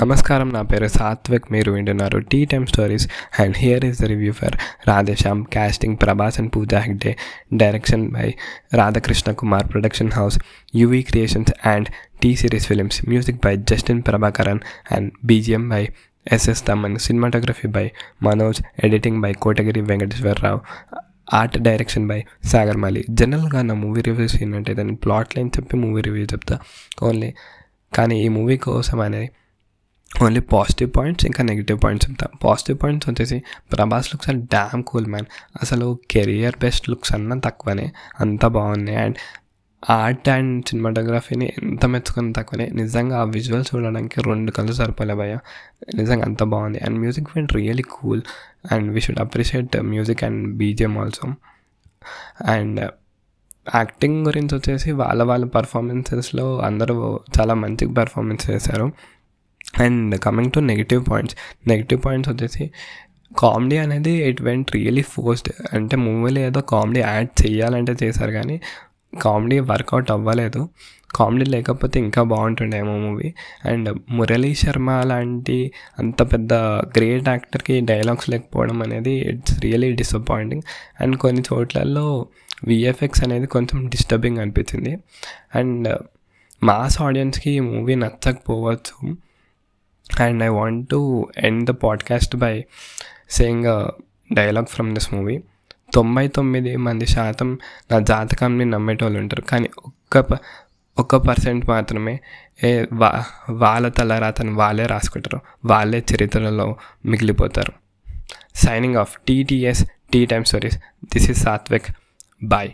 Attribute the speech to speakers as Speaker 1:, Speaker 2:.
Speaker 1: నమస్కారం నా పేరు సాత్విక్. మీరు వింటున్నారు tea time stories and here is the review for Radhe Shyam casting Prabhas and Pooja Hegde direction by Radhakrishna Kumar production house UV creations and T series films music by Justin Prabhakaran and BGM by S S Thaman cinematography by Manoj editing by Kotagiri Venkateswara Rao art direction by Sagar Mali జనరల్గా నా movie reviews ఏంటంటే దాని plot line చెప్పి movie review చెప్తా. Only కానీ ఈ movie కోసం అనేది ఓన్లీ పాజిటివ్ పాయింట్స్ ఇంకా నెగిటివ్ పాయింట్స్ చెప్తాను పాజిటివ్ పాయింట్స్ వచ్చేసి Prabhas looks and damn cool man. అసలు కెరియర్ బెస్ట్ లుక్స్ అన్న తక్కువనే అంత బాగున్నాయి. అండ్ ఆర్ట్ అండ్ సినిమాటోగ్రఫీని ఎంత మెచ్చుకున్న తక్కువనే. నిజంగా ఆ విజువల్స్ చూడడానికి రెండు కళ్ళు సరిపోలే భయ నిజంగా అంత బాగుంది. And music went really cool. And we should appreciate music and BGM also. And acting గురించి వచ్చేసి వాళ్ళ వాళ్ళ పర్ఫార్మెన్సెస్లో అందరూ చాలా మంచి పర్ఫార్మెన్స్ చేశారు. And coming to negative points negative points వచ్చేసి కామెడీ అనేది ఇట్ వెంట్ రియలీ ఫోర్స్డ్ అంటే మూవీలో ఏదో కామెడీ యాడ్ చేయాలంటే చేశారు కానీ కామెడీ వర్కౌట్ అవ్వలేదు. కామెడీ లేకపోతే ఇంకా బాగుంటుండేమో మూవీ అండ్ మురళీ శర్మ లాంటి అంత పెద్ద గ్రేట్ యాక్టర్కి డైలాగ్స్ లేకపోవడం అనేది ఇట్స్ రియలీ డిసప్పాయింటింగ్ అండ్ కొన్ని చోట్లలో విఎఫ్ఎక్స్ అనేది కొంచెం డిస్టర్బింగ్ అనిపించింది. అండ్ మాస్ ఆడియన్స్కి ఈ మూవీ నచ్చకపోవచ్చు. And I want to end the podcast by saying dialogue from this movie తొంభై తొమ్మిది మంది శాతం నా జాతకాన్ని నమ్మేటోళ్ళు ఉంటారు. కానీ ఒక్క ప ఒక్క పర్సెంట్ మాత్రమే ఏ వా వాళ్ళ తలరాతను వాళ్ళే రాసుకుంటారు. వాళ్ళే చరిత్రలో మిగిలిపోతారు. Signing off TTS T time stories this is Satvik boy